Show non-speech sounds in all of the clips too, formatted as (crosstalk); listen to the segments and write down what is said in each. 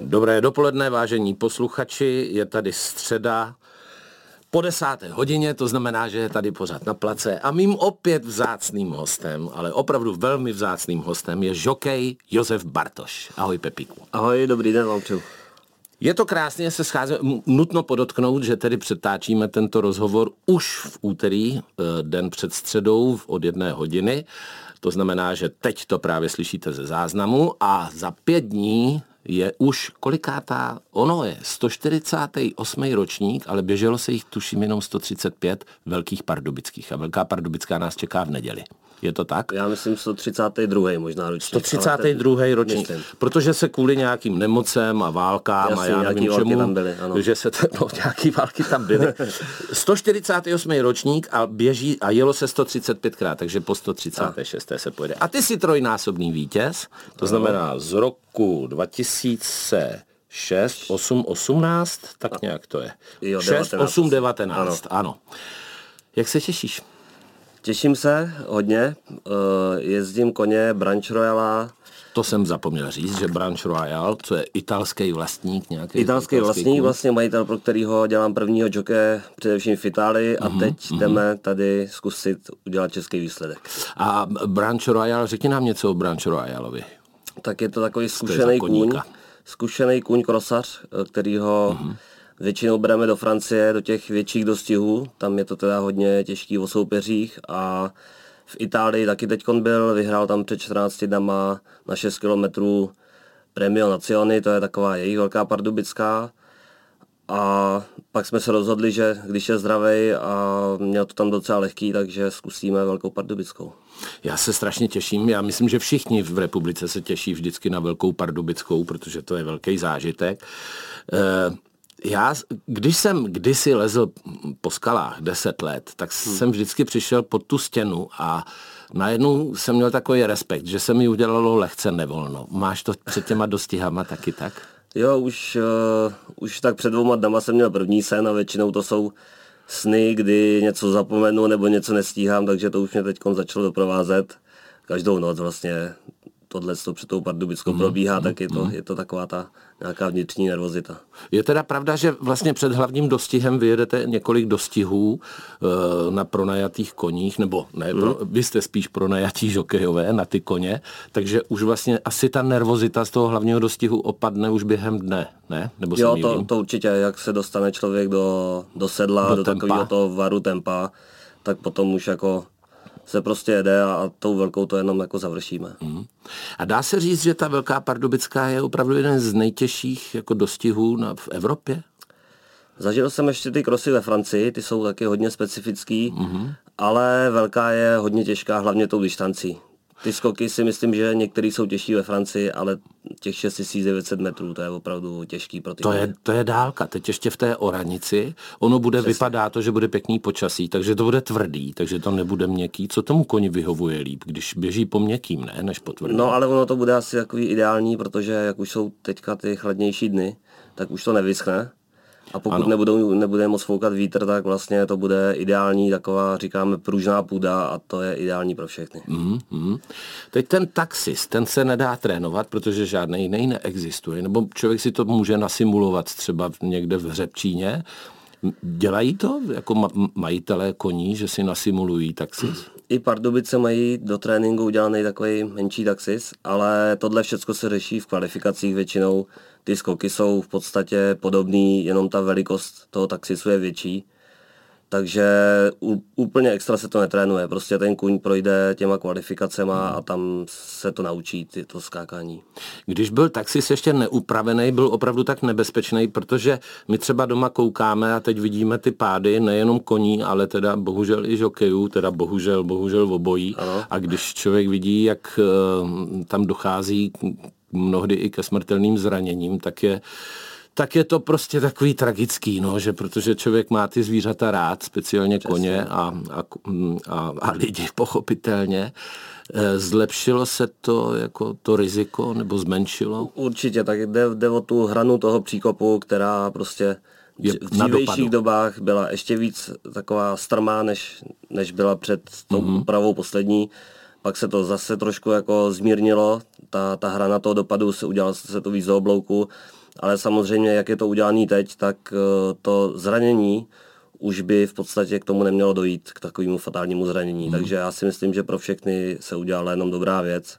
Dobré dopoledne, vážení posluchači, je tady středa po desáté hodině, to znamená, že je tady pořád na place a mým opět vzácným hostem, ale opravdu velmi vzácným hostem je žokej Josef Bartoš. Ahoj Pepíku. Ahoj, dobrý den vám přeju. Je to krásně, se schází. Nutno podotknout, že tedy přetáčíme tento rozhovor už v úterý, eh, den před středou od jedné hodiny. To znamená, že teď to právě slyšíte ze záznamu a za pět dní je už kolikátá, ono je 148. ročník, ale běželo se jich tuším jenom 135 velkých pardubických a velká pardubická nás čeká v neděli. Je to tak? Já myslím 132. možná ročník. 132. ročník. Myslím. Protože se kvůli nějakým nemocem a válkám Jasně, a já nevím čemu, tam byly, ano. že se to, no, nějaký války tam byly. (laughs) 148. ročník a běží a jelo se 135krát, takže po 136. A. se pojede. A ty jsi trojnásobný vítěz, to znamená z roku 2000 6, 8, 18, tak nějak to je. Jo, 6, 19. 8, 19, ano. Ano. ano. Jak se těšíš? Těším se hodně. Eh, Jezdím koně Branch Royala, To jsem zapomněl říct, že Branch Royal, co je italský vlastník nějaký. italský vlastník, kůň. vlastně majitel, pro kterýho dělám prvního joke především v Itálii a teď jdeme tady zkusit udělat český výsledek. A Branch Royal, řekni nám něco o Branch Royalovi. Tak je to takový zkušený kůň, zkušený kůň krosař, eh, kterýho většinou bereme do Francie, do těch větších dostihů, tam je to teda hodně těžký o soupeřích a v Itálii taky teď byl, vyhrál tam před 14 dnama na 6 kilometrů Premio Nazioni, to je taková jejich velká pardubická. A pak jsme se rozhodli, že když je zdravý a měl to tam docela lehký, takže zkusíme velkou pardubickou. Já se strašně těším, já myslím, že všichni v republice se těší vždycky na Velkou Pardubickou, protože to je velký zážitek. Eh, Já, když jsem kdysi lezl po skalách 10 let, tak jsem vždycky přišel pod tu stěnu a najednou jsem měl takový respekt, že se mi udělalo lehce nevolno. Máš to před těma dostihama taky tak? Jo, už, uh, už tak před dvouma dnama jsem měl první sen a většinou to jsou sny, kdy něco zapomenu nebo něco nestíhám, takže to už mě teď začalo doprovázet. Každou noc vlastně tohle to před tou pardubickou probíhá, tak je to, je to taková ta nějaká vnitřní nervozita. Je teda pravda, že vlastně před hlavním dostihem vyjedete několik dostihů e, na pronajatých koních, nebo ne, pro, vy jste spíš pronajatí žokejové na ty koně, takže už vlastně asi ta nervozita z toho hlavního dostihu opadne už během dne, ne? Nebo se Jo, mýlím? to, to určitě, jak se dostane člověk do, do sedla, Do do, do tempa. takového toho varu tempa, tak potom už jako se prostě jede a, a tou velkou to jenom jako završíme. Mhm. A dá se říct, že ta Velká Pardubická je opravdu jeden z nejtěžších jako dostihů na, v Evropě? Zažil jsem ještě ty krosy ve Francii, ty jsou taky hodně specifický, Mhm. mm-hmm. ale velká je hodně těžká, hlavně tou distancí. Ty skoky si myslím, že některé jsou těžší ve Francii, ale těch 6900 metrů, to je opravdu těžký pro ty To je, to je dálka. Teď ještě v té oranici. Ono bude, vypadá to, že bude pěkný počasí, takže to bude tvrdý, takže to nebude měkký. Co tomu koni vyhovuje líp, když běží po měkkým, ne, než po tvrdým? No ale ono to bude asi takový ideální, protože jak už jsou teďka ty chladnější dny, tak už to nevyschne. A pokud Ano. nebudou, nebude moc foukat vítr, tak vlastně to bude ideální taková, říkáme, pružná půda a to je ideální pro všechny. Mm, mm. Teď ten taxis, ten se nedá trénovat, protože žádný jiný neexistuje. Nebo člověk si to může nasimulovat třeba někde v Hřebčíně. Dělají to jako ma- majitelé koní, že si nasimulují taxis? I Pardubice mají do tréninku udělaný takový menší taxis, ale tohle všechno se řeší v kvalifikacích většinou. Ty skoky jsou v podstatě podobný, jenom ta velikost toho taxisu je větší. Takže úplně extra se to netrénuje, prostě ten kuň projde těma kvalifikacema a tam se to naučí, ty, to skákání. Když byl taxis ještě neupravený, byl opravdu tak nebezpečný, protože my třeba doma koukáme a teď vidíme ty pády nejenom koní, ale teda bohužel i žokejů, teda bohužel, bohužel obojí. Ano. A když člověk vidí, jak eh, tam dochází mnohdy i ke smrtelným zraněním, tak je tak je to prostě takový tragický, no, že protože člověk má ty zvířata rád, speciálně koně a, a, a, a lidi pochopitelně. Eh, Zlepšilo se to jako to riziko nebo zmenšilo? Určitě, tak jde, jde o tu hranu toho příkopu, která prostě Je v dřívějších dopadu. dobách byla ještě víc taková strmá, než, než byla před tou Mhm. mm-hmm. úpravou poslední. Pak se to zase trošku jako zmírnilo, ta, ta hra na toho dopadu se udělala se to víc do oblouku, ale samozřejmě, jak je to udělané teď, tak eh, to zranění už by v podstatě k tomu nemělo dojít, k takovému fatálnímu zranění. Hmm. Takže já si myslím, že pro všechny se udělala jenom dobrá věc.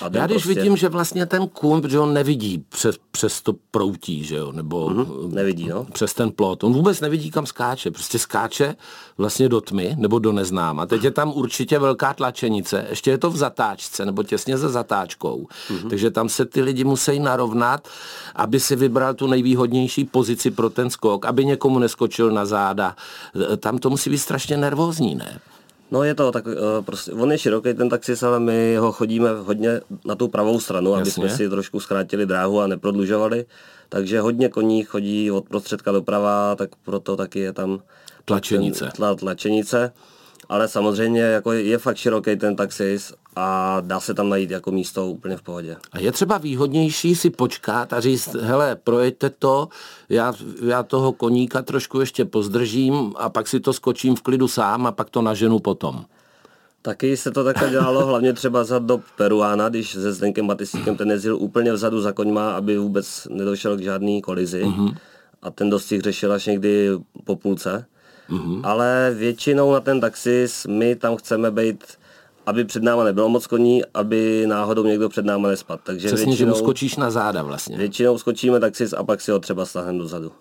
A Já když prostě... vidím, že vlastně ten kůň, protože on nevidí přes, přes to proutí, že jo, nebo mm-hmm, nevidí, no. přes ten plot. On vůbec nevidí, kam skáče. Prostě skáče vlastně do tmy nebo do neznáma. Teď je tam určitě velká tlačenice, ještě je to v zatáčce nebo těsně za zatáčkou. Mm-hmm. Takže tam se ty lidi musí narovnat, aby si vybral tu nejvýhodnější pozici pro ten skok, aby někomu neskočil na záda. Tam to musí být strašně nervózní, ne? No je to tak, uh, prostě, on je široký ten taxis, ale my ho chodíme hodně na tu pravou stranu, Jasně. aby jsme si trošku zkrátili dráhu a neprodlužovali. Takže hodně koní chodí od prostředka doprava, tak proto taky je tam tlačenice. Tla, tlačenice ale samozřejmě jako je, fakt široký ten taxis a dá se tam najít jako místo úplně v pohodě. A je třeba výhodnější si počkat a říct, hele, projeďte to, já, já toho koníka trošku ještě pozdržím a pak si to skočím v klidu sám a pak to naženu potom. Taky se to takhle dělalo, hlavně třeba za dob Peruána, když se Zdenkem Batistíkem ten jezdil úplně vzadu za koňma, aby vůbec nedošel k žádný kolizi. Mm-hmm. A ten dostih řešil až někdy po půlce. Mm-hmm. Ale většinou na ten taxis my tam chceme být aby před náma nebylo moc koní, aby náhodou někdo před náma nespad. Takže Přesně, většinou, že mu skočíš na záda vlastně. Většinou skočíme taxis a pak si ho třeba stáhneme dozadu.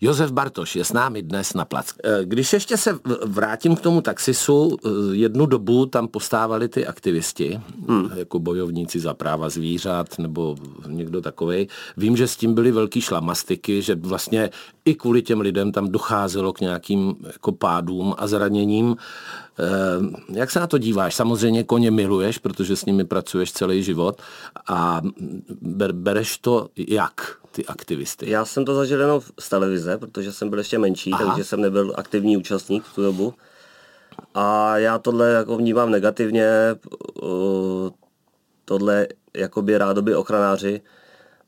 Josef Bartoš je s námi dnes na plac. Eh, když ještě se vrátím k tomu taxisu, eh, jednu dobu tam postávali ty aktivisti, hmm. jako bojovníci za práva zvířat nebo někdo takový. Vím, že s tím byly velký šlamastiky, že vlastně i kvůli těm lidem tam docházelo k nějakým jako pádům a zraněním. Eh, jak se na to díváš? Samozřejmě koně miluješ, protože s nimi pracuješ celý život a bereš to jak? Ty aktivisty? Já jsem to zažil jenom z televize, protože jsem byl ještě menší, Aha. takže jsem nebyl aktivní účastník v tu dobu. A já tohle jako vnímám negativně, tohle jakoby rádoby ochranáři,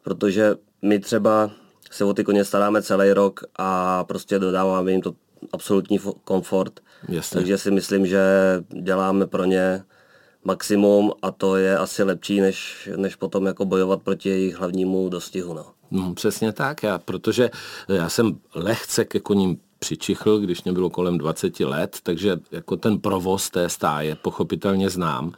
protože my třeba se o ty koně staráme celý rok a prostě dodáváme jim to absolutní komfort. Jasně. Takže si myslím, že děláme pro ně maximum a to je asi lepší, než, než potom jako bojovat proti jejich hlavnímu dostihu. No. No, přesně tak, já, protože já jsem lehce ke koním přičichl, když mě bylo kolem 20 let, takže jako ten provoz té stáje pochopitelně znám.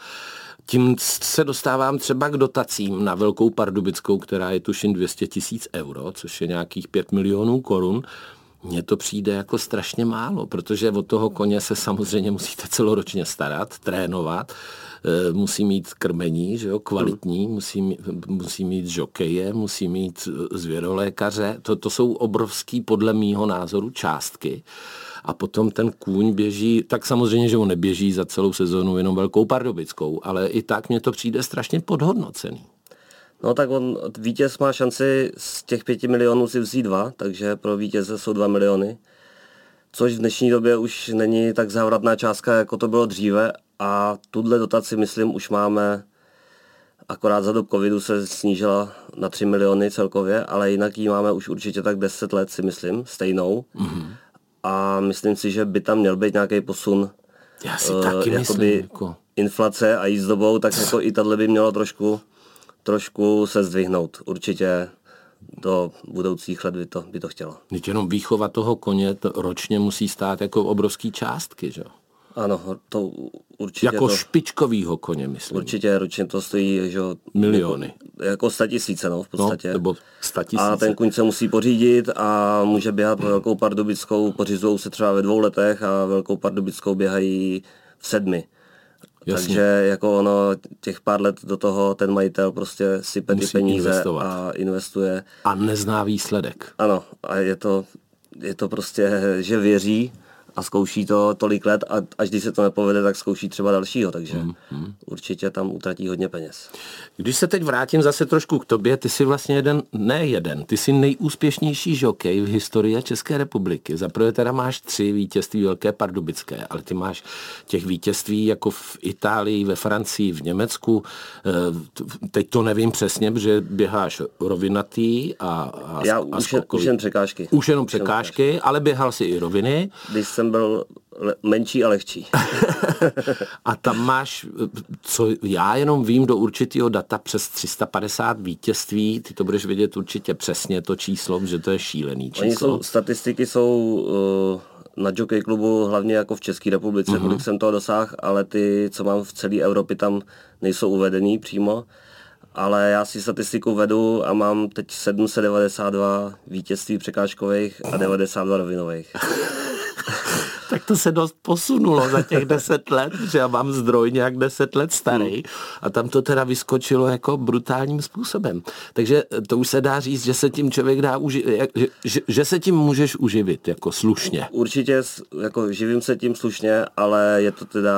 Tím se dostávám třeba k dotacím na Velkou Pardubickou, která je tuším 200 tisíc euro, což je nějakých 5 milionů korun. Mně to přijde jako strašně málo, protože od toho koně se samozřejmě musíte celoročně starat, trénovat, Eh, musí mít krmení, že jo, kvalitní, musí, mít, musí mít žokeje, musí mít eh, zvěrolékaře. To, to jsou obrovský, podle mýho názoru, částky. A potom ten kůň běží, tak samozřejmě, že on neběží za celou sezonu jenom velkou pardubickou, ale i tak mně to přijde strašně podhodnocený. No tak on, vítěz má šanci z těch pěti milionů si vzít dva, takže pro vítěze jsou dva miliony. Což v dnešní době už není tak závratná částka, jako to bylo dříve, a tuhle dotaci, myslím, už máme akorát za dob covidu se snížila na 3 miliony celkově, ale jinak ji máme už určitě tak 10 let, si myslím, stejnou. Mm-hmm. A myslím si, že by tam měl být nějaký posun. Já si uh, taky myslím. Jako... Inflace a jízdobou, tak jako i tahle by mělo trošku, trošku se zdvihnout. Určitě do budoucích let by to, by to chtělo. Teď jenom výchova toho koně to ročně musí stát jako obrovský částky, že jo? Ano, to určitě. Jako to, špičkovýho koně, myslím. Určitě ročně to stojí, že Miliony. Jako, jako statisíce, no, v no, podstatě. No, nebo statisíce. A ten kuň se musí pořídit a může běhat velkou pardubickou, pořizují se třeba ve dvou letech a velkou pardubickou běhají v sedmi. Jasně. Takže jako ono, těch pár let do toho ten majitel prostě sype ty peníze investovat. a investuje. A nezná výsledek. Ano, a je to, je to prostě, že věří a zkouší to tolik let a až když se to nepovede, tak zkouší třeba dalšího, takže hmm, hmm. určitě tam utratí hodně peněz. Když se teď vrátím zase trošku k tobě, ty jsi vlastně jeden, ne jeden, ty jsi nejúspěšnější žokej v historii České republiky. Za prvé teda máš tři vítězství Velké Pardubické, ale ty máš těch vítězství jako v Itálii, ve Francii, v Německu. Eh, teď to nevím přesně, protože běháš rovinatý a, a Já a už, jen, už jen překážky. Už jenom překážky, ale běhal si i roviny. Když jsem byl le, menší a lehčí. (laughs) a tam máš, co já jenom vím do určitého data přes 350 vítězství, ty to budeš vědět určitě přesně to číslo, že to je šílený číslo. Oni jsou, statistiky jsou uh, na Jockey klubu hlavně jako v České republice, uh-huh. kolik jsem toho dosáhl, ale ty, co mám v celé Evropě, tam nejsou uvedený přímo ale já si statistiku vedu a mám teď 792 vítězství překážkových a 92 rovinových. (laughs) (laughs) tak to se dost posunulo za těch deset let, že já mám zdroj nějak deset let starý hmm. a tam to teda vyskočilo jako brutálním způsobem. Takže to už se dá říct, že se tím člověk dá uživit, že, že, že se tím můžeš uživit jako slušně. Určitě jako živím se tím slušně, ale je to teda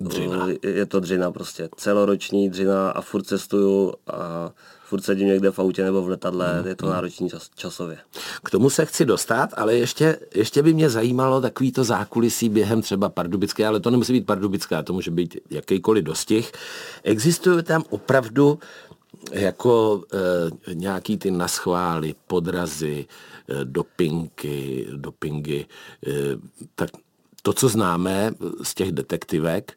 dřina. je to dřina prostě. Celoroční dřina a furt cestuju a furt sedím někde v autě nebo v letadle, mm. je to mm. náročný čas, časově. K tomu se chci dostat, ale ještě, ještě by mě zajímalo takový to zákulisí během třeba pardubické, ale to nemusí být pardubická, to může být jakýkoliv dostih. Existují tam opravdu jako e, nějaký ty naschvály, podrazy, e, dopinky, dopingy, e, tak to, co známe z těch detektivek,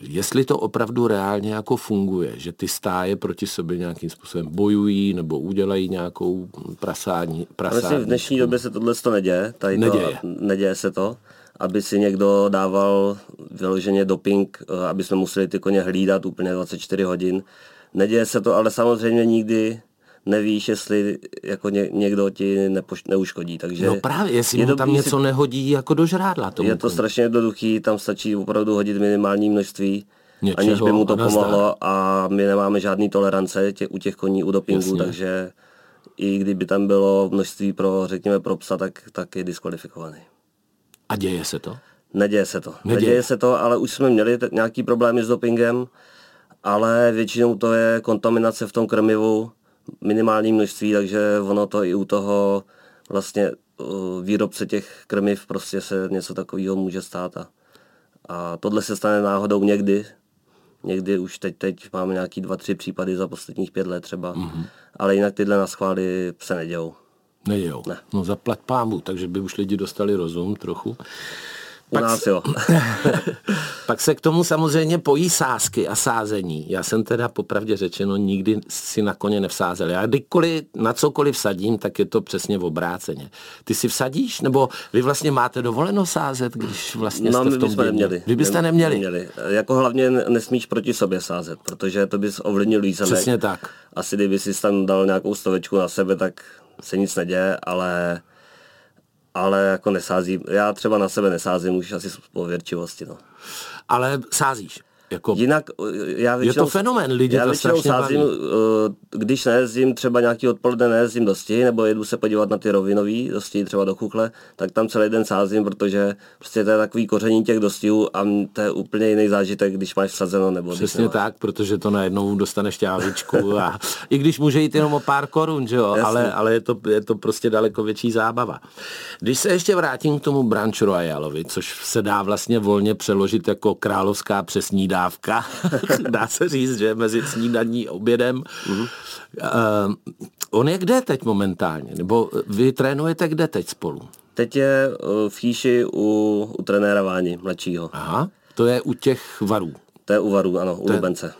jestli to opravdu reálně jako funguje, že ty stáje proti sobě nějakým způsobem bojují nebo udělají nějakou prasání. prasání. Myslím, v dnešní době se tohle to neděje. Tady neděje. To, neděje se to aby si někdo dával vyloženě doping, eh, aby jsme museli ty koně hlídat úplně 24 hodin. Neděje se to, ale samozřejmě nikdy nevíš, jestli jako ně, někdo ti nepoš, neuškodí. Takže no právě, jestli mu tam něco si... nehodí jako do žrádla. Tomu je to strašně jednoduchý, tam stačí opravdu hodit minimální množství, Něčeho, aniž by mu to pomohlo a my nemáme žádný tolerance tě, u těch koní, u dopingu, Jasně. takže i kdyby tam bylo množství pro, řekněme, pro psa, tak, tak je diskvalifikovaný. A děje se to? Neděje se to. Neděje. Neděje se to, ale už jsme měli t- nějaký problémy s dopingem, ale většinou to je kontaminace v tom krmivu, minimální množství, takže ono to i u toho vlastně výrobce těch krmiv prostě se něco takového může stát a, a tohle se stane náhodou někdy, někdy už teď, teď máme nějaký dva, tři případy za posledních pět let třeba, mm-hmm. ale jinak tyhle na schvály se nedějou. Nedějou. Ne. No zaplať pámu, takže by už lidi dostali rozum trochu. Pak, nás jo. (laughs) pak se k tomu samozřejmě pojí sázky a sázení. Já jsem teda popravdě řečeno nikdy si na koně nevsázel. Já kdykoliv na cokoliv vsadím, tak je to přesně v obráceně. Ty si vsadíš? Nebo vy vlastně máte dovoleno sázet, když vlastně no, jste v tom jsme neměli. Vy byste neměli? neměli. Jako hlavně nesmíš proti sobě sázet, protože to bys ovlivnil výsledek. Přesně tak. Asi kdyby si tam dal nějakou stovečku na sebe, tak se nic neděje, ale ale jako nesázím. Já třeba na sebe nesázím už asi z pověrčivosti. No. Ale sázíš? Jako, Jinak já většinou, je to fenomén, lidi já to většinou sázím, baví. Eh, když nejezdím třeba nějaký odpoledne, nejezdím dosti, nebo jedu se podívat na ty rovinový dosti, třeba do Kuchle, tak tam celý den sázím, protože prostě to je takový koření těch dostihů a to je úplně jiný zážitek, když máš vsazeno nebo Přesně tak, protože to najednou dostaneš šťávičku a i když může jít jenom o pár korun, že jo, ale, ale je, to, je to prostě daleko větší zábava. Když se ještě vrátím k tomu Branch Royalovi, což se dá vlastně volně přeložit jako královská přesnídá dávka, (laughs) dá se říct, že mezi snídaní a obědem. Mm-hmm. Uh, on je kde teď momentálně? Nebo vy trénujete kde teď spolu? Teď je uh, v Chýši u, u trenéra Váni, mladšího. Aha, to je u těch varů. To je u varů, ano, u Lubence.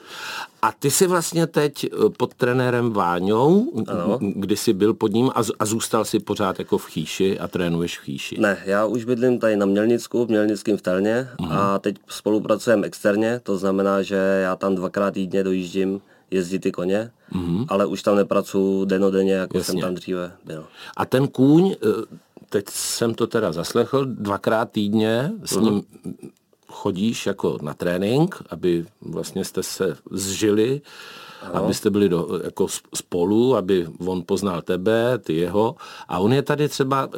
A ty jsi vlastně teď eh, pod trenérem Váňou, ano. kdy jsi byl pod ním a, a zůstal si pořád jako v Chýši a trénuješ v Chýši? Ne, já už bydlím tady na Mělnicku, v Mělnickém v Telně uh-huh. a teď spolupracujeme externě, to znamená, že já tam dvakrát týdně dojíždím jezdit ty koně, uh-huh. ale už tam nepracuji denodenně, jako Jasně. jsem tam dříve byl. A ten kůň, eh, teď jsem to teda zaslechl, dvakrát týdně s uh-huh. ním chodíš jako na trénink, aby vlastně jste se zžili, ano. abyste byli do, jako spolu, aby on poznal tebe, ty jeho. A on je tady třeba,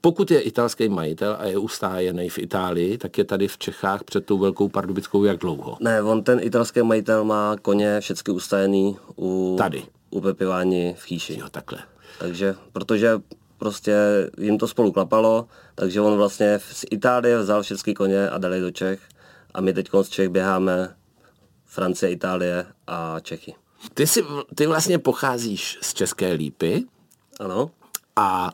pokud je italský majitel a je ustájený v Itálii, tak je tady v Čechách před tou velkou pardubickou jak dlouho? Ne, on ten italský majitel má koně všechny ustajený u, tady. u Pepivání v Chýši. Jo, takhle. Takže, protože prostě jim to spolu klapalo, takže on vlastně z Itálie vzal všechny koně a dali do Čech a my teď z Čech běháme Francie, Itálie a Čechy. Ty, si, ty vlastně pocházíš z České lípy. Ano. A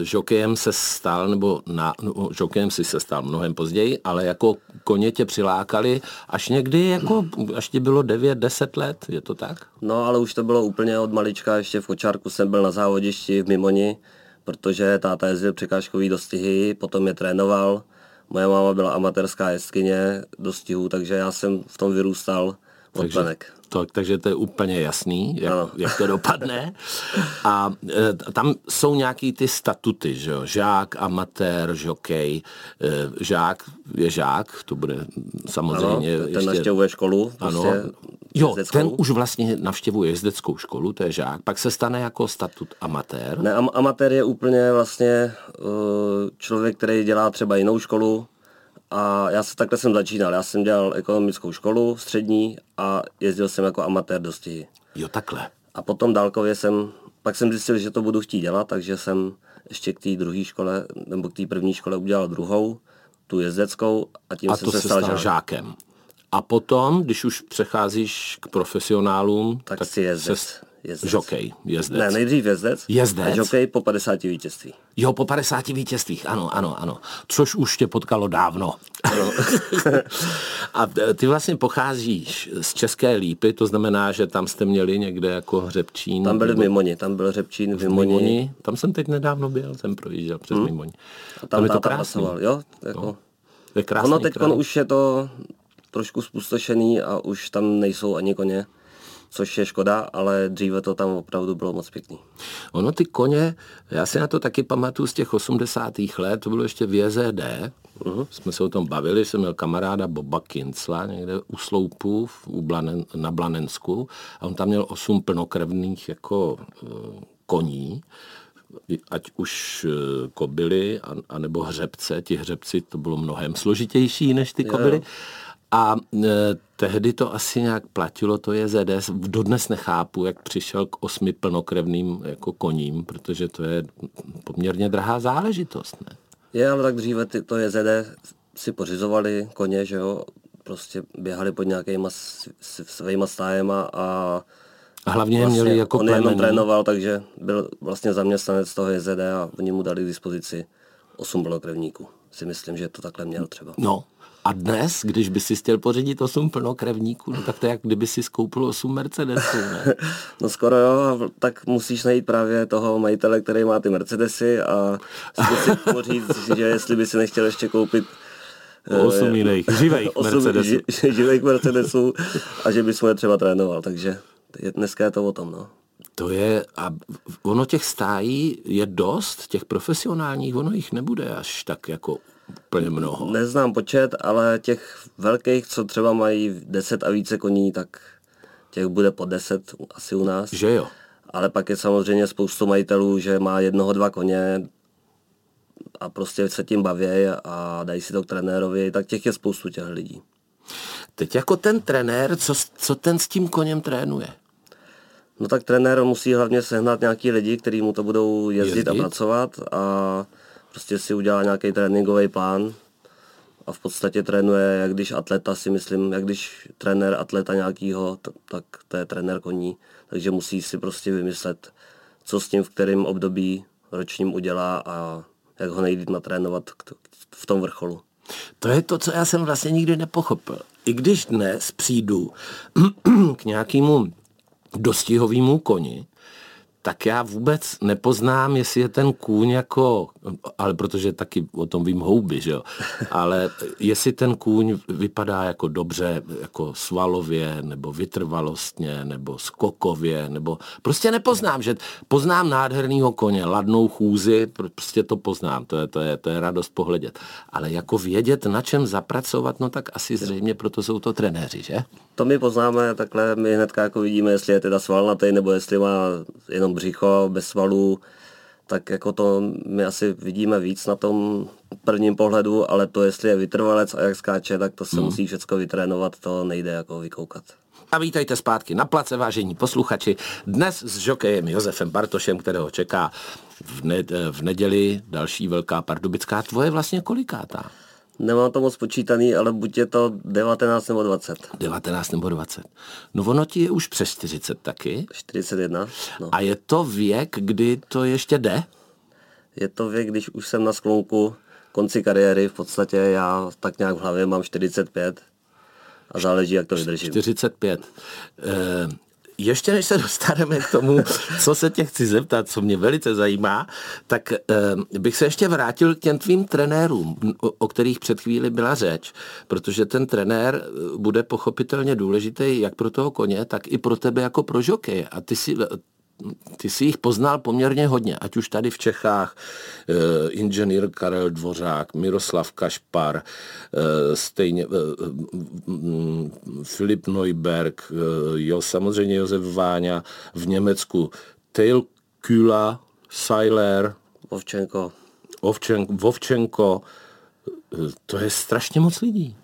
žokejem se stal, nebo na, no, žokejem si se stal mnohem později, ale jako koně tě přilákali až někdy, jako, až ti bylo 9-10 let, je to tak? No, ale už to bylo úplně od malička, ještě v kočárku jsem byl na závodišti v Mimoni, protože táta jezdil překážkový dostihy, potom je trénoval. Moje máma byla amatérská jezdkyně dostihu, takže já jsem v tom vyrůstal od takže. To, takže to je úplně jasný, jak, jak to dopadne. A e, tam jsou nějaký ty statuty, že jo? Žák, amatér, žokej. E, žák je žák, to bude samozřejmě ano, ten ještě... navštěvuje školu. Prostě ano. Jo, ten už vlastně navštěvuje jezdeckou školu, to je žák, pak se stane jako statut amatér. Ne, am- amatér je úplně vlastně uh, člověk, který dělá třeba jinou školu, a já se takhle jsem začínal. Já jsem dělal ekonomickou školu střední a jezdil jsem jako amatér do stihy. Jo, takhle. A potom dálkově jsem, pak jsem zjistil, že to budu chtít dělat, takže jsem ještě k té druhé škole, nebo k té první škole udělal druhou, tu jezdeckou a tím a jsem to se, stal, stal žákem. žákem. A potom, když už přecházíš k profesionálům, tak, tak si jezdec. Se, jezdec. Žokej, jezdec. Ne, nejdřív jezdec. Jezdec. A žokej po 50 vítězství. Jo, po 50 vítězstvích, ano, ano, ano. Což už tě potkalo dávno. No. (laughs) a ty vlastně pocházíš z České lípy, to znamená, že tam jste měli někde jako hřebčín. Tam byli v Mimoni, tam byl hřebčín v Mimoni. Mimoni. Tam jsem teď nedávno byl, jsem projížděl přes hmm. Mimoni. A tam, tam je to krásný. Jo, jako... No. Je krásný ono teď už je to trošku spustošený a už tam nejsou ani koně což je škoda, ale dříve to tam opravdu bylo moc pěkný. Ono ty koně, já si na to taky pamatuju z těch 80. let, to bylo ještě v JZD, uh-huh. jsme se o tom bavili, jsem měl kamaráda Boba Kincla někde u Sloupu u Blanen, na Blanensku a on tam měl osm plnokrevných jako uh, koní, ať už uh, kobily, a, anebo hřebce. Ti hřebci to bylo mnohem složitější než ty kobily. Jo. A e, tehdy to asi nějak platilo, to je ZDS. Dodnes nechápu, jak přišel k osmi plnokrevným jako koním, protože to je poměrně drahá záležitost, ne? Je, ale tak dříve ty, to je ZD si pořizovali koně, že jo, prostě běhali pod nějakýma svýma stájema a a hlavně vlastně měli jako On jenom trénoval, takže byl vlastně zaměstnanec toho JZD a oni mu dali k dispozici osm plnokrevníků. Si myslím, že to takhle měl třeba. No, a dnes, když by si chtěl pořídit 8 plnokrevníků, no tak to je jak kdyby si skoupil 8 Mercedesů, ne? (laughs) No skoro jo, tak musíš najít právě toho majitele, který má ty Mercedesy a zkusit mu říct, že jestli by si nechtěl ještě koupit o 8 jiných, živejch (laughs) Mercedesů. Ži, živejch Mercedesů a že bys mu je třeba trénoval, takže je, dneska je to o tom, no. To je, a ono těch stájí je dost, těch profesionálních, ono jich nebude až tak jako úplně mnoho. Neznám počet, ale těch velkých, co třeba mají 10 a více koní, tak těch bude po 10 asi u nás. Že jo. Ale pak je samozřejmě spoustu majitelů, že má jednoho, dva koně a prostě se tím baví a dají si to k trenérovi, tak těch je spoustu těch lidí. Teď jako ten trenér, co, co ten s tím koněm trénuje? No tak trenér musí hlavně sehnat nějaký lidi, kteří mu to budou jezdit, jezdit? a pracovat a prostě si udělá nějaký tréninkový plán a v podstatě trénuje, jak když atleta si myslím, jak když trenér atleta nějakýho, tak to je trenér koní, takže musí si prostě vymyslet, co s tím v kterém období ročním udělá a jak ho nejvíc natrénovat v tom vrcholu. To je to, co já jsem vlastně nikdy nepochopil. I když dnes přijdu (clears throat) k nějakému dostihovému koni, tak já vůbec nepoznám, jestli je ten kůň jako, ale protože taky o tom vím houby, že jo, ale jestli ten kůň vypadá jako dobře, jako svalově, nebo vytrvalostně, nebo skokově, nebo prostě nepoznám, že poznám nádhernýho koně, ladnou chůzi, prostě to poznám, to je, to je, to je radost pohledět. Ale jako vědět, na čem zapracovat, no tak asi zřejmě proto jsou to trenéři, že? To my poznáme, takhle my hnedka jako vidíme, jestli je teda svalnatý, nebo jestli má jenom břicho bez svalů, tak jako to my asi vidíme víc na tom prvním pohledu, ale to, jestli je vytrvalec a jak skáče, tak to se hmm. musí všechno vytrénovat, to nejde jako vykoukat. A vítejte zpátky na place, vážení posluchači. Dnes s žokejem Josefem Bartošem, kterého čeká v, ne- v neděli další velká pardubická. Tvoje vlastně kolikátá? Nemám to moc počítaný, ale buď je to 19 nebo 20. 19 nebo 20. No ono ti je už přes 40 taky. 41. No. A je to věk, kdy to ještě jde? Je to věk, když už jsem na sklonku konci kariéry, v podstatě já tak nějak v hlavě mám 45 a záleží, jak to vydržím. 45. E, ještě než se dostaneme k tomu, co se tě chci zeptat, co mě velice zajímá, tak e, bych se ještě vrátil k těm tvým trenérům, o, o kterých před chvíli byla řeč, protože ten trenér eh, bude pochopitelně důležitý jak pro toho koně, tak i pro tebe jako pro žokej. A ty si ty si jich poznal poměrně hodně, ať už tady v Čechách, e, inženýr Karel Dvořák, Miroslav Kašpar, e, stejně e, Filip Neuberg, jo, samozřejmě Josef Váňa, v Německu Tail Kühler, Seiler, Ovčenko. Ovčenko, Vovčenko, to je strašně moc lidí.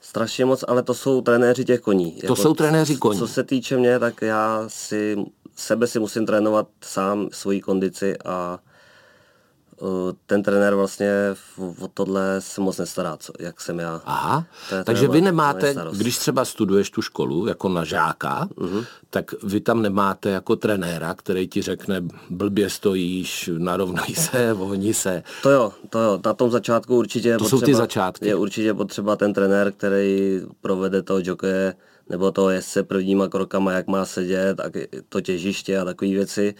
Strašně moc, ale to jsou trenéři těch koní. To jako, jsou trenéři koní. Co se týče mě, tak já si sebe si musím trénovat sám, svoji kondici a ten trenér vlastně o tohle se moc nestará, co, jak jsem já. Aha, takže vy nemáte, když třeba studuješ tu školu jako na žáka, uh-huh. tak vy tam nemáte jako trenéra, který ti řekne, blbě stojíš, narovnaj (laughs) se, vohni se. To jo, to jo, na tom začátku určitě to potřeba, jsou ty začátky. je určitě potřeba ten trenér, který provede toho jokeje, nebo to jezdce prvníma krokama, jak má sedět, a to těžiště a takové věci.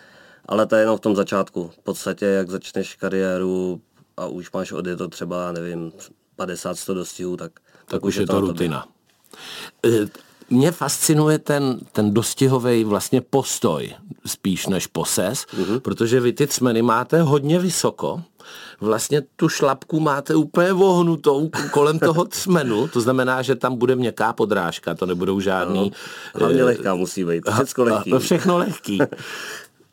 Ale to je jenom v tom začátku. V podstatě, jak začneš kariéru a už máš odjeto třeba, nevím, 50-100 dostihů, tak, tak, tak už je to rutina. E, mě fascinuje ten, ten dostihový vlastně postoj, spíš než poses, mm-hmm. protože vy ty cmeny máte hodně vysoko vlastně tu šlapku máte úplně vohnutou kolem toho (laughs) cmenu, to znamená, že tam bude měkká podrážka, to nebudou žádný... No, hlavně eh, lehká musí být, (laughs) všechno lehký. Všechno (laughs) lehký.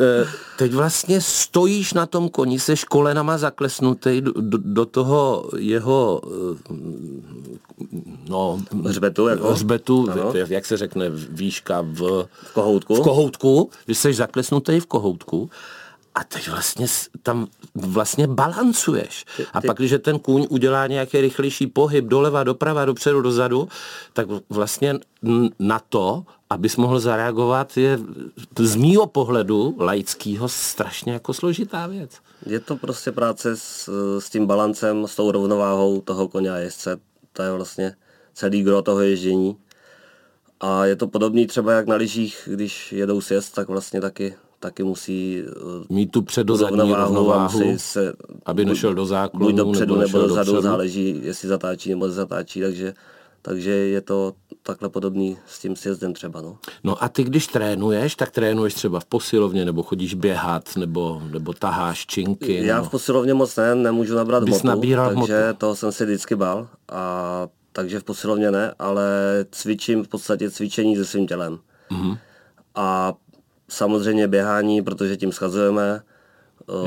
Eh, teď vlastně stojíš na tom koni, seš kolenama zaklesnutý do, do, do toho jeho eh, no, hřbetu, jako? hřbetu jak se řekne, výška v, v kohoutku, v kohoutku, jsi zaklesnutý v kohoutku a teď vlastně tam vlastně balancuješ. A pak, když ten kůň udělá nějaký rychlejší pohyb doleva, doprava, dopředu, dozadu, tak vlastně na to, abys mohl zareagovat, je z mýho pohledu laického strašně jako složitá věc. Je to prostě práce s, s tím balancem, s tou rovnováhou toho koně a jezdce. To je vlastně celý gro toho ježdění. A je to podobný třeba jak na lyžích, když jedou sjezd, tak vlastně taky taky musí eh, mít tu předozadní rovnováhu, rovnováhu se, aby nešel do záklonu buď dopředu nebo, nebo dozadu, dopředu. záleží, jestli zatáčí nebo zatáčí, takže takže je to takhle podobný s tím sjezdem třeba. No. no a ty, když trénuješ, tak trénuješ třeba v posilovně, nebo chodíš běhat, nebo, nebo taháš činky? Já no. v posilovně moc ne, nemůžu nabrat Bys motu, takže motu. to jsem si vždycky bál. A takže v posilovně ne, ale cvičím v podstatě cvičení se svým tělem. Mm-hmm. A Samozřejmě běhání, protože tím schazujeme.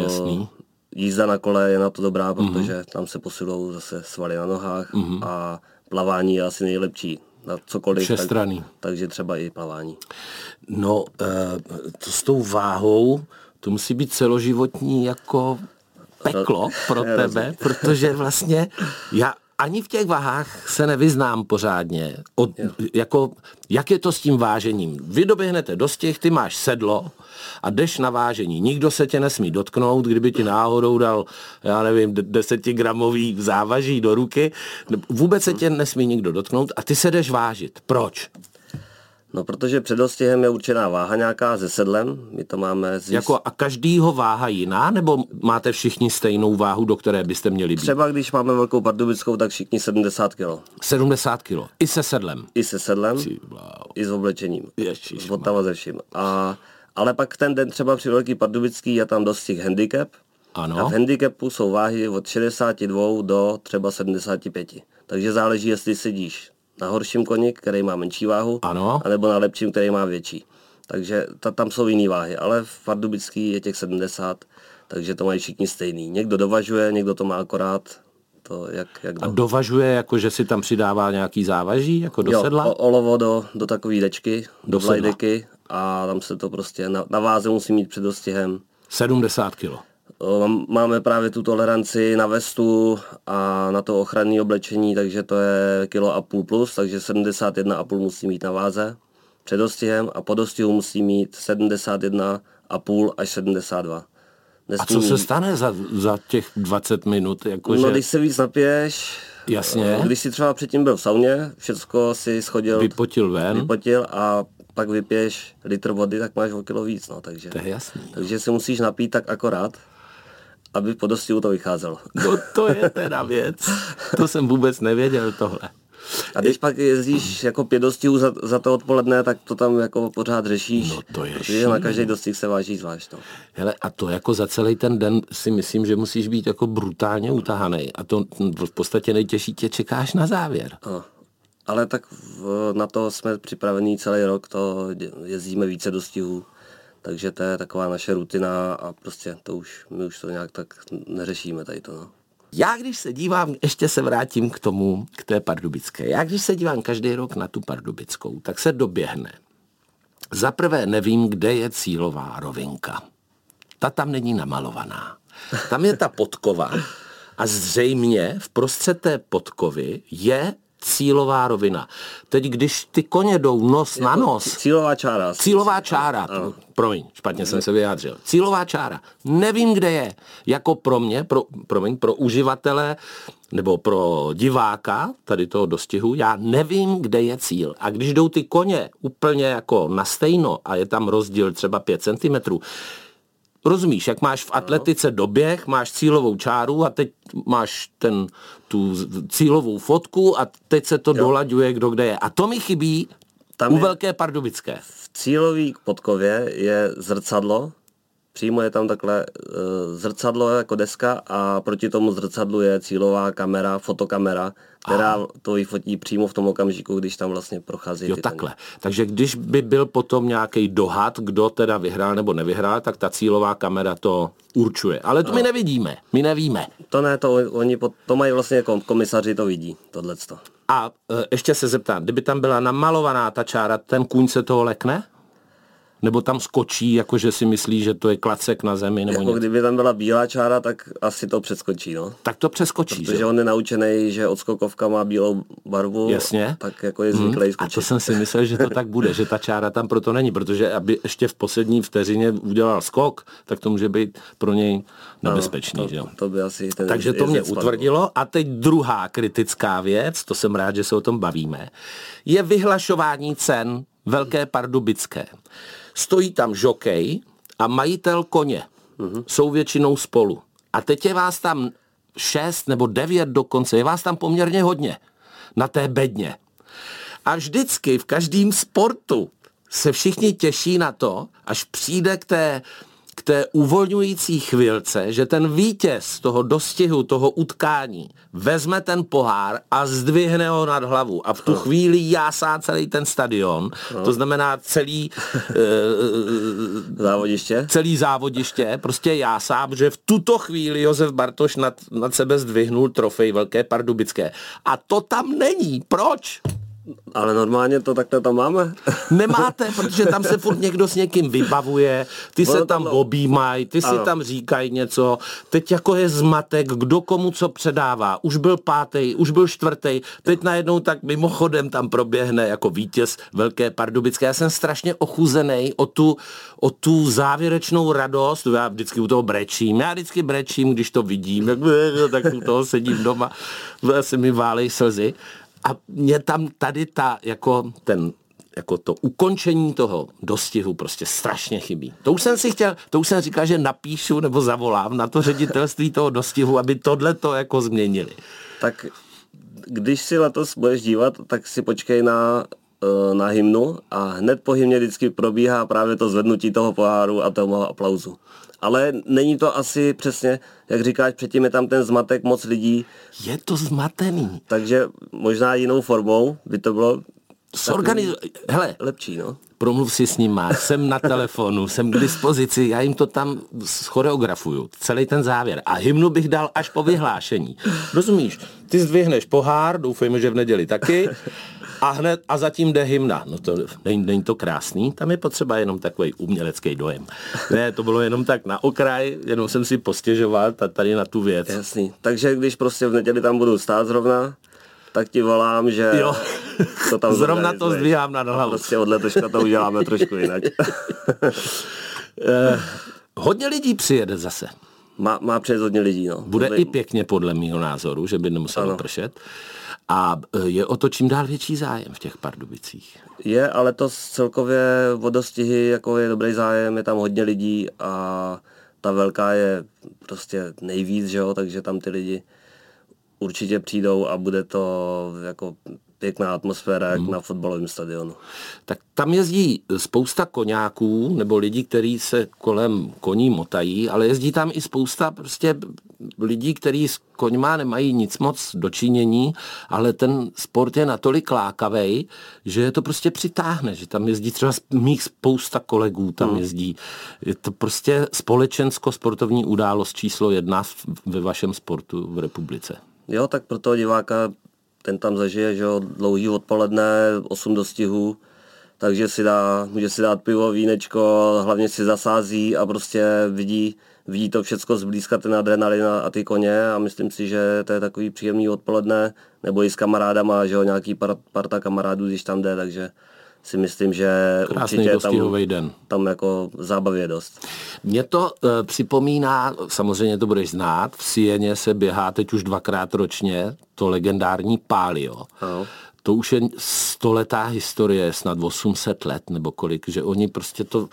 Jasný. Jízda na kole je na to dobrá, mhm. protože mm-hmm. tam se posilou zase svaly na nohách mm-hmm. a plavání je asi nejlepší na cokoliv. Tak, takže třeba i plavání. No, to s tou váhou, to musí být celoživotní jako peklo pro (laughs) tebe, protože vlastně já ani v těch vahách se nevyznám pořádně. Od, jako, jak je to s tím vážením? Vy doběhnete do těch, ty máš sedlo a jdeš na vážení. Nikdo se tě nesmí dotknout, kdyby ti náhodou dal, já nevím, desetigramový závaží do ruky. Vůbec se tě nesmí nikdo dotknout a ty se jdeš vážit. Proč? No, protože před dostihem je určená váha nějaká se sedlem, my to máme zjist... Jako a každýho váha jiná, nebo máte všichni stejnou váhu, do které byste měli být? Třeba když máme velkou pardubickou, tak všichni 70 kg. 70 kg. I se sedlem? I se sedlem, i s oblečením. Ježiš, s botama ze vším. A, ale pak ten den třeba při velký pardubický je tam dostih handicap. Ano. A v handicapu jsou váhy od 62 do třeba 75. Takže záleží, jestli sedíš na horším koni, který má menší váhu, ano. anebo na lepším, který má větší. Takže ta, tam jsou jiné váhy, ale v Pardubický je těch 70, takže to mají všichni stejný. Někdo dovažuje, někdo to má akorát, to jak, jak. A dovažuje, jako že si tam přidává nějaký závaží, jako do jo, sedla? O, olovo do, do takové dečky, do, do vlajdeky a tam se to prostě, na, na váze musí mít před dostihem. 70 kilo. Máme právě tu toleranci na vestu a na to ochranné oblečení, takže to je kilo a půl plus, takže 71,5 musí mít na váze před dostihem a po dostihu musí mít 71,5 až 72. A co se stane za, za těch 20 minut? Jako no, že... když se víc napiješ, Jasně. Když si třeba předtím byl v sauně, všecko si schodil, Vypotil ven. vypotil a pak vypiješ litr vody, tak máš o kilo víc, no, takže, To je jasný. takže si musíš napít tak akorát, aby po dostihu to vycházelo. (laughs) No to je teda věc. To jsem vůbec nevěděl tohle. A když pak jezdíš jako pět dostihů za, za to odpoledne, tak to tam jako pořád řešíš, No to je protože na každý dostih se váží zvlášť. No. Hele, a to jako za celý ten den si myslím, že musíš být jako brutálně utahaný. A to v podstatě nejtěžší tě čekáš na závěr. No. Ale tak v, na to jsme připravení celý rok, to jezdíme více dostihů, takže to je taková naše rutina a prostě to už, my už to nějak tak neřešíme tady to. No. Já když se dívám, ještě se vrátím k tomu, k té pardubické. Já když se dívám každý rok na tu pardubickou, tak se doběhne. Za prvé nevím, kde je cílová rovinka. Ta tam není namalovaná. Tam je ta podkova a zřejmě v prostřed té podkovy je cílová rovina. Teď, když ty koně jdou nos na nos, Cílová čára. Cílová čára, to, promiň, špatně jsem se vyjádřil. Cílová čára, nevím, kde je. Jako pro mě, pro, promiň, pro uživatele nebo pro diváka tady toho dostihu, já nevím, kde je cíl. A když jdou ty koně úplně jako na stejno a je tam rozdíl třeba 5 cm, Rozumíš, jak máš v atletice doběh, máš cílovou čáru a teď máš ten, tu cílovou fotku a teď se to dolaďuje, kdo kde je. A to mi chybí Tam u je- Velké Pardubické. V cílový podkově je zrcadlo, přímo je tam takhle uh, zrcadlo jako deska a proti tomu zrcadlu je cílová kamera, fotokamera, která to vyfotí přímo v tom okamžiku, když tam vlastně prochází Jo, takhle. Takže když by byl potom nějaký dohad, kdo teda vyhrál nebo nevyhrál, tak ta cílová kamera to určuje. Ale to my nevidíme, my nevíme. To ne, to oni to mají vlastně jako komisaři, to vidí, tohleto. A e, ještě se zeptám, kdyby tam byla namalovaná ta čára, ten kůň se toho lekne? Nebo tam skočí, jakože si myslí, že to je klacek na zemi? Nebo Jako něco? kdyby tam byla bílá čára, tak asi to přeskočí, no. Tak to přeskočí, že? Protože on je naučený, že odskokovka má bílou barvu, Jasně. tak jako je zvyklý A skočit. to jsem si myslel, že to tak bude, že ta čára tam proto není, protože aby ještě v poslední vteřině udělal skok, tak to může být pro něj nebezpečný. to, že jo? to by asi ten Takže to mě spadl. utvrdilo. A teď druhá kritická věc, to jsem rád, že se o tom bavíme, je vyhlašování cen Velké Pardubické. Stojí tam žokej a majitel koně. Jsou většinou spolu. A teď je vás tam šest nebo devět dokonce, je vás tam poměrně hodně na té bedně. A vždycky v každém sportu se všichni těší na to, až přijde k té, té uvolňující chvilce, že ten vítěz toho dostihu, toho utkání, vezme ten pohár a zdvihne ho nad hlavu. A v tu chvíli jásá celý ten stadion, to znamená celý, (laughs) eh, Závodiště? celý závodiště, prostě jásá, protože v tuto chvíli Josef Bartoš nad, nad sebe zdvihnul trofej Velké Pardubické. A to tam není. Proč? Ale normálně to takhle tam máme. (laughs) Nemáte, protože tam se furt někdo s někým vybavuje, ty se tam objímají, ty si tam říkají něco, teď jako je zmatek, kdo komu co předává. Už byl pátý, už byl čtvrtý, teď najednou tak mimochodem tam proběhne jako vítěz Velké Pardubické. Já jsem strašně ochuzený o tu, o tu závěrečnou radost, já vždycky u toho brečím, já vždycky brečím, když to vidím, jak, (laughs) tak u toho sedím doma, se mi válej slzy. A mě tam tady ta, jako ten jako to ukončení toho dostihu prostě strašně chybí. To už jsem si chtěl, to už jsem říkal, že napíšu nebo zavolám na to ředitelství toho dostihu, aby tohle to jako změnili. Tak když si letos budeš dívat, tak si počkej na, eh, na hymnu a hned po hymně vždycky probíhá právě to zvednutí toho poháru a toho aplauzu. Ale není to asi přesně, jak říkáš, předtím je tam ten zmatek moc lidí, Je to zmatený. takže možná jinou formou by to bylo Zorganiz... Hele, lepší, no. promluv si s nima, jsem na telefonu, jsem k dispozici, já jim to tam choreografuju, celý ten závěr. A hymnu bych dal až po vyhlášení. Rozumíš? Ty zdvihneš pohár, doufejme, že v neděli taky, a hned a zatím jde hymna. No to není, není to krásný, tam je potřeba jenom takový umělecký dojem. Ne, to bylo jenom tak na okraj, jenom jsem si postěžoval ta- tady na tu věc. Jasný. Takže když prostě v neděli tam budu stát zrovna, tak ti volám, že Jo. to tam Zrovna to zdvíhám nad A hlavu. Prostě od letoška to uděláme trošku jinak. (laughs) Eh, Hodně lidí přijede zase. Má, má přijet hodně lidí, no. Bude i pěkně podle mého názoru, že by nemuselo ano. pršet. A e, je o to čím dál větší zájem v těch Pardubicích. Je, ale to celkově vodostihy, jako je dobrý zájem, je tam hodně lidí a ta velká je prostě nejvíc, že jo, takže tam ty lidi určitě přijdou a bude to jako pěkná atmosféra, jak hmm. na fotbalovém stadionu. Tak tam jezdí spousta koňáků nebo lidí, kteří se kolem koní motají, ale jezdí tam i spousta prostě lidí, kteří s koňma nemají nic moc dočinění, ale ten sport je natolik lákavý, že je to prostě přitáhne, že tam jezdí třeba mých spousta kolegů, tam hmm. jezdí. Je to prostě společensko-sportovní událost číslo jedna ve vašem sportu v republice. Jo, tak pro toho diváka ten tam zažije, že jo, dlouhý odpoledne, 8 dostihů, takže si dá, může si dát pivo, vínečko, hlavně si zasází a prostě vidí, vidí to všecko zblízka, ten adrenalin a ty koně a myslím si, že to je takový příjemný odpoledne, nebo i s kamarádama, že jo, nějaký parta kamarádů, když tam jde, takže si myslím, že Krásný určitě tam, den. tam jako zábavy je dost. Mě to e, připomíná, samozřejmě to budeš znát, v Sieně se běhá teď už dvakrát ročně to legendární Pálio. No. To už je stoletá historie, snad 800 let nebo kolik, že oni prostě to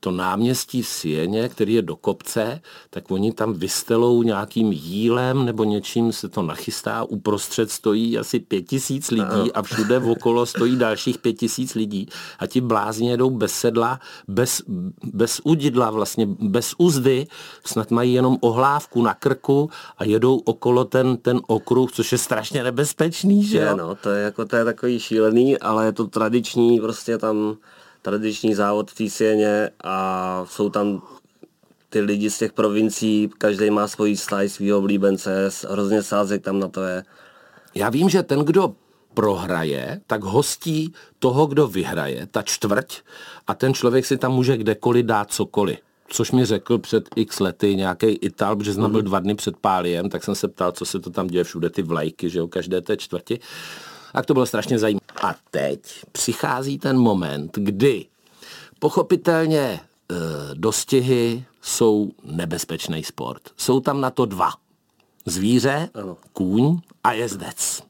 to náměstí v Sieně, který je do kopce, tak oni tam vystelou nějakým jílem nebo něčím se to nachystá, uprostřed stojí asi pět tisíc lidí a všude okolo stojí dalších pět tisíc lidí a ti blázni jedou bez sedla, bez, bez udidla, vlastně bez uzdy, snad mají jenom ohlávku na krku a jedou okolo ten, ten okruh, což je strašně nebezpečný, že jo? no, to je jako to je takový šílený, ale je to tradiční, prostě tam tradiční závod v té Sieně a jsou tam ty lidi z těch provincií, každý má svoji stáj, svýho oblíbence, hrozně sázek tam na to je. Já vím, že ten, kdo prohraje, tak hostí toho, kdo vyhraje, ta čtvrť a ten člověk si tam může kdekoliv dát cokoliv. Což mi řekl před x lety nějaký Ital, protože jsem byl mhm. dva dny před Páliem, tak jsem se ptal, co se to tam děje všude, ty vlajky, že jo, každé té čtvrti. Tak to bylo strašně zajímavé. A teď přichází ten moment, kdy pochopitelně e, dostihy jsou nebezpečný sport. Jsou tam na to dva. Zvíře, ano. kůň a jezdec.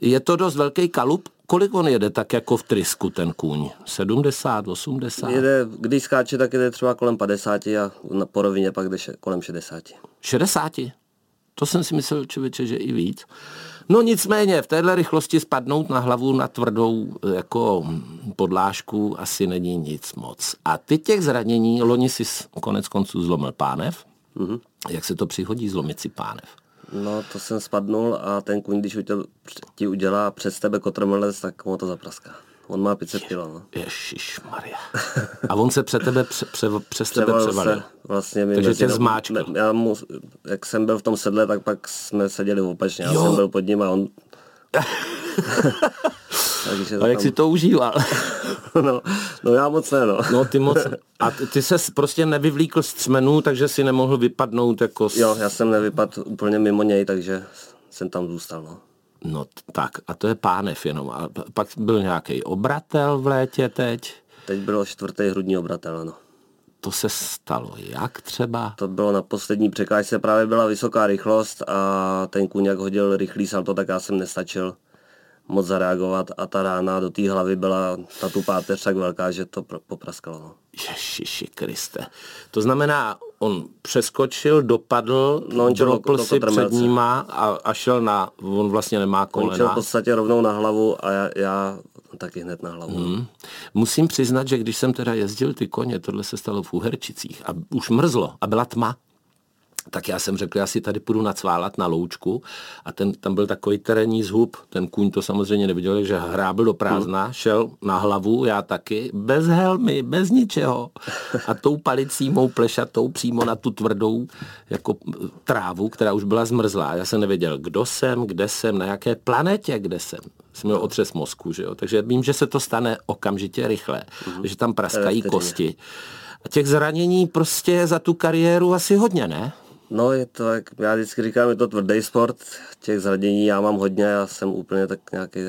Je to dost velký kalup. Kolik on jede tak jako v trysku ten kůň? 70, 80? Jede, když skáče, tak jede třeba kolem 50 a na porovině pak jde kolem 60. 60? To jsem si myslel, člověče, že i víc. No nicméně, v téhle rychlosti spadnout na hlavu na tvrdou jako podlážku asi není nic moc. A ty těch zranění, loni si konec konců zlomil pánev. Mm-hmm. Jak se to přihodí zlomit si pánev? No, to jsem spadnul a ten kůň, když ti udělá přes tebe kotrmelec, tak mu to zapraská. On má 500 kg. No. Ježíš Maria. A on se před tebe pře, pře, přes tebe převalil. vlastně Takže tě zmáčkl. Já mu, jak jsem byl v tom sedle, tak pak jsme seděli opačně. Já jo. jsem byl pod ním a on... (laughs) Takže a jak tam... si to užíval? (laughs) no, no já moc ne, no. no ty moc. A ty, se prostě nevyvlíkl z třmenů, takže si nemohl vypadnout jako... Z... Jo, já jsem nevypadl úplně mimo něj, takže jsem tam zůstal, no. No tak, a to je pánev jenom. A pak byl nějaký obratel v létě teď? Teď bylo čtvrtý hrudní obratel, ano. To se stalo jak třeba? To bylo na poslední překážce, právě byla vysoká rychlost a ten kůň jak hodil rychlý salto, tak já jsem nestačil moc zareagovat a ta rána do té hlavy byla ta tu páteř tak velká, že to popraskalo. No. Ježiši Kriste. To znamená, on přeskočil, dopadl, no, on dropl si před níma a, a šel na, on vlastně nemá kolena. On šel v podstatě rovnou na hlavu a já, já taky hned na hlavu. Hmm. Musím přiznat, že když jsem teda jezdil ty koně, tohle se stalo v Uherčicích a už mrzlo a byla tma, tak já jsem řekl, já si tady půjdu nacválat na loučku a ten, tam byl takový terénní zhub, ten kůň to samozřejmě neviděl, že hrábl do prázdna, hmm. šel na hlavu, já taky, bez helmy, bez ničeho a tou palicí mou plešatou přímo na tu tvrdou jako trávu, která už byla zmrzlá. Já jsem nevěděl, kdo jsem, kde jsem, na jaké planetě, kde jsem. Jsem měl otřes mozku, že jo? takže vím, že se to stane okamžitě rychle, hmm. že tam praskají kosti. A těch zranění prostě za tu kariéru asi hodně, ne? No je to, jak já vždycky říkám, je to tvrdý sport, těch zranění já mám hodně, já jsem úplně tak nějaký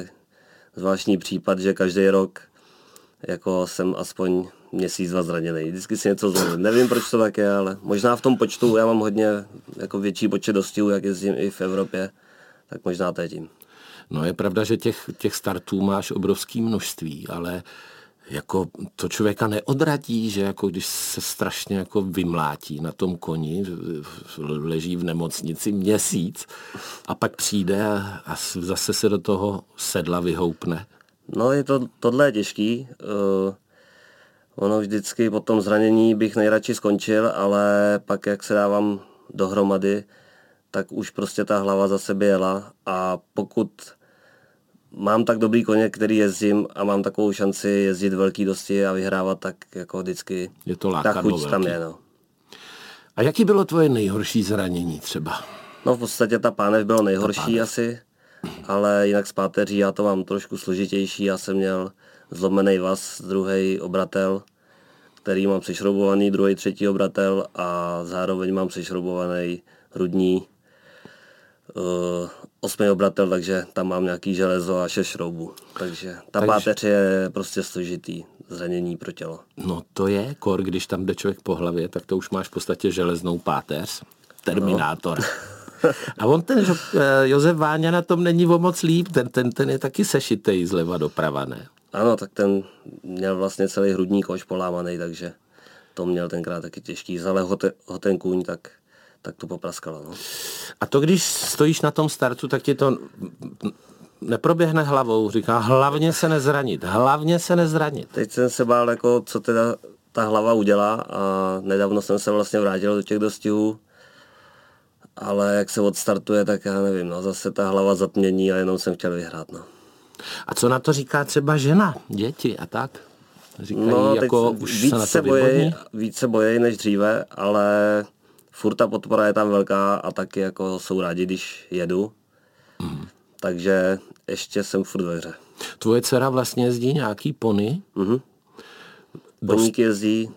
zvláštní případ, že každý rok jako jsem aspoň měsíc, dva zraněný. Vždycky si něco zlomím. Nevím, proč to tak je, ale možná v tom počtu, já mám hodně jako větší počet dostihů, jak jezdím i v Evropě, tak možná to je tím. No je pravda, že těch, těch startů máš obrovské množství, ale jako to člověka neodradí, že jako když se strašně jako vymlátí na tom koni, leží v nemocnici měsíc a pak přijde a, zase se do toho sedla vyhoupne. No je to, tohle je těžký. Uh, ono vždycky po tom zranění bych nejradši skončil, ale pak jak se dávám dohromady, tak už prostě ta hlava za sebe jela a pokud mám tak dobrý koně, který jezdím a mám takovou šanci jezdit velký dosti a vyhrávat, tak jako vždycky je to ta chuť velký. tam je. No. A jaký bylo tvoje nejhorší zranění třeba? No v podstatě ta pánev bylo nejhorší pánev. asi, ale jinak z páteří já to mám trošku složitější. Já jsem měl zlomený vás, druhý obratel, který mám přešroubovaný, druhý, třetí obratel a zároveň mám přešroubovaný hrudní osmý obratel, takže tam mám nějaký železo a šest šroubů. Takže ta takže... páteř je prostě složitý zranění pro tělo. No to je, kor, když tam jde člověk po hlavě, tak to už máš v podstatě železnou páteř. Terminátor. No. A on ten eh, Josef Váňa na tom není o moc líp, ten, ten, ten je taky sešitej zleva doprava, ne? Ano, tak ten měl vlastně celý hrudní koš polámaný, takže to měl tenkrát taky těžký. Ale ho, te, ho ten kůň, tak tak to popraskalo. No. A to, když stojíš na tom startu, tak ti to neproběhne hlavou, říká hlavně se nezranit, hlavně se nezranit. Teď jsem se bál, jako, co teda ta hlava udělá a nedávno jsem se vlastně vrátil do těch dostihů, ale jak se odstartuje, tak já nevím, no, zase ta hlava zatmění a jenom jsem chtěl vyhrát. No. A co na to říká třeba žena, děti a tak? Říkají, no, jako už víc se, na to se bojí, víc se bojí než dříve, ale furt ta podpora je tam velká a taky jako jsou rádi, když jedu. Mm. Takže ještě jsem furt ve hře. Tvoje dcera vlastně jezdí nějaký pony? Mm-hmm. Poníky jezdí.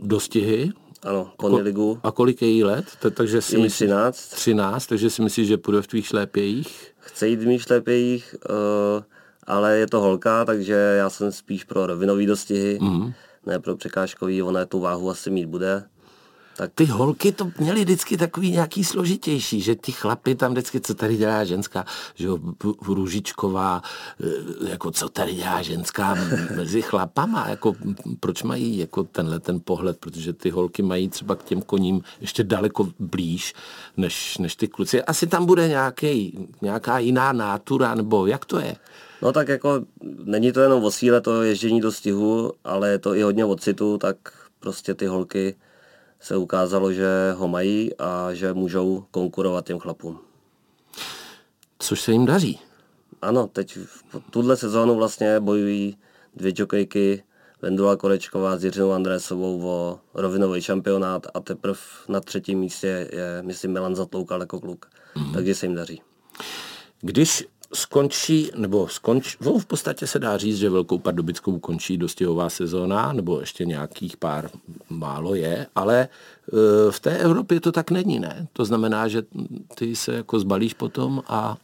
Dostihy? Ano, pony ligu. A kolik je jí let? To, takže si myslí, 13. 13, takže si myslíš, že půjde v tvých šlépějích? Chce jít v mých šlépějích, uh, ale je to holka, takže já jsem spíš pro rovinový dostihy, mm. ne pro překážkový, ona tu váhu asi mít bude. Tak ty holky to měly vždycky takový nějaký složitější, že ty chlapy tam vždycky, co tady dělá ženská, že jo, Růžičková, e, jako co tady dělá ženská (laughs) mezi chlapama, jako proč mají jako tenhle ten pohled, protože ty holky mají třeba k těm koním ještě daleko blíž než, než ty kluci. Asi tam bude nějaký, nějaká jiná nátura, nebo jak to je? No tak jako není to jenom o síle, to ježdění do stihu, ale je to i hodně o citu, tak prostě ty holky se ukázalo, že ho mají a že můžou konkurovat těm chlapům. Což se jim daří. Ano, teď v tuhle sezónu vlastně bojují dvě jokejky, Vendula Korečková s Jiřinou Andrésovou o rovinový šampionát a teprve na třetím místě je, myslím, Milan Zatloukal jako kluk. Mm. Takže se jim daří. Když skončí, nebo skončí, no v podstatě se dá říct, že Velkou Pardubickou končí dostěhová sezóna, nebo ještě nějakých pár málo je, ale e, v té Evropě to tak není, ne? To znamená, že ty se jako zbalíš potom a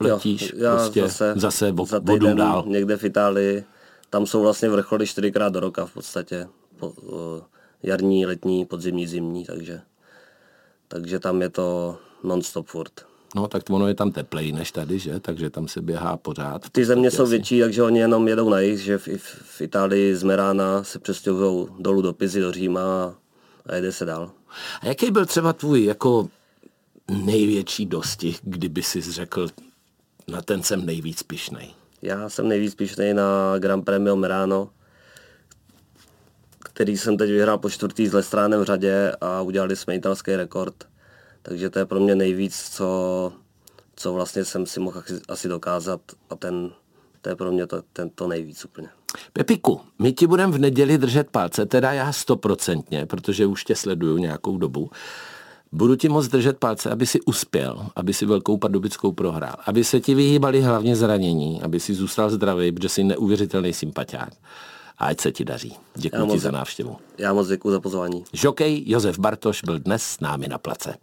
letíš jo, já prostě zase, zase vo, za vodu dál. Někde v Itálii, tam jsou vlastně vrcholy čtyřikrát do roka v podstatě. Po, o, jarní, letní, podzimní, zimní, takže, takže tam je to non-stop furt. No, tak ono je tam teplej než tady, že? Takže tam se běhá pořád. Ty země jsou větší, takže oni jenom jedou na jich, že v, v Itálii z Merána se přestěhují dolů do Pizy, do Říma a jede se dál. A jaký byl třeba tvůj jako největší dostih, kdyby si řekl, na ten jsem nejvíc pišnej? Já jsem nejvíc pišnej na Grand Premio Merano, který jsem teď vyhrál po čtvrtý s Lestránem v řadě a udělali jsme italský rekord takže to je pro mě nejvíc, co, co vlastně jsem si mohl asi dokázat a ten, to je pro mě to, ten, to nejvíc úplně. Pepiku, my ti budeme v neděli držet palce, teda já stoprocentně, protože už tě sleduju nějakou dobu. Budu ti moc držet palce, aby si uspěl, aby si velkou pardubickou prohrál, aby se ti vyhýbali hlavně zranění, aby si zůstal zdravý, protože jsi neuvěřitelný sympatiák a ať se ti daří. Děkuji ti za návštěvu. Já moc děkuji za pozvání. Žokej Josef Bartoš byl dnes s námi na place.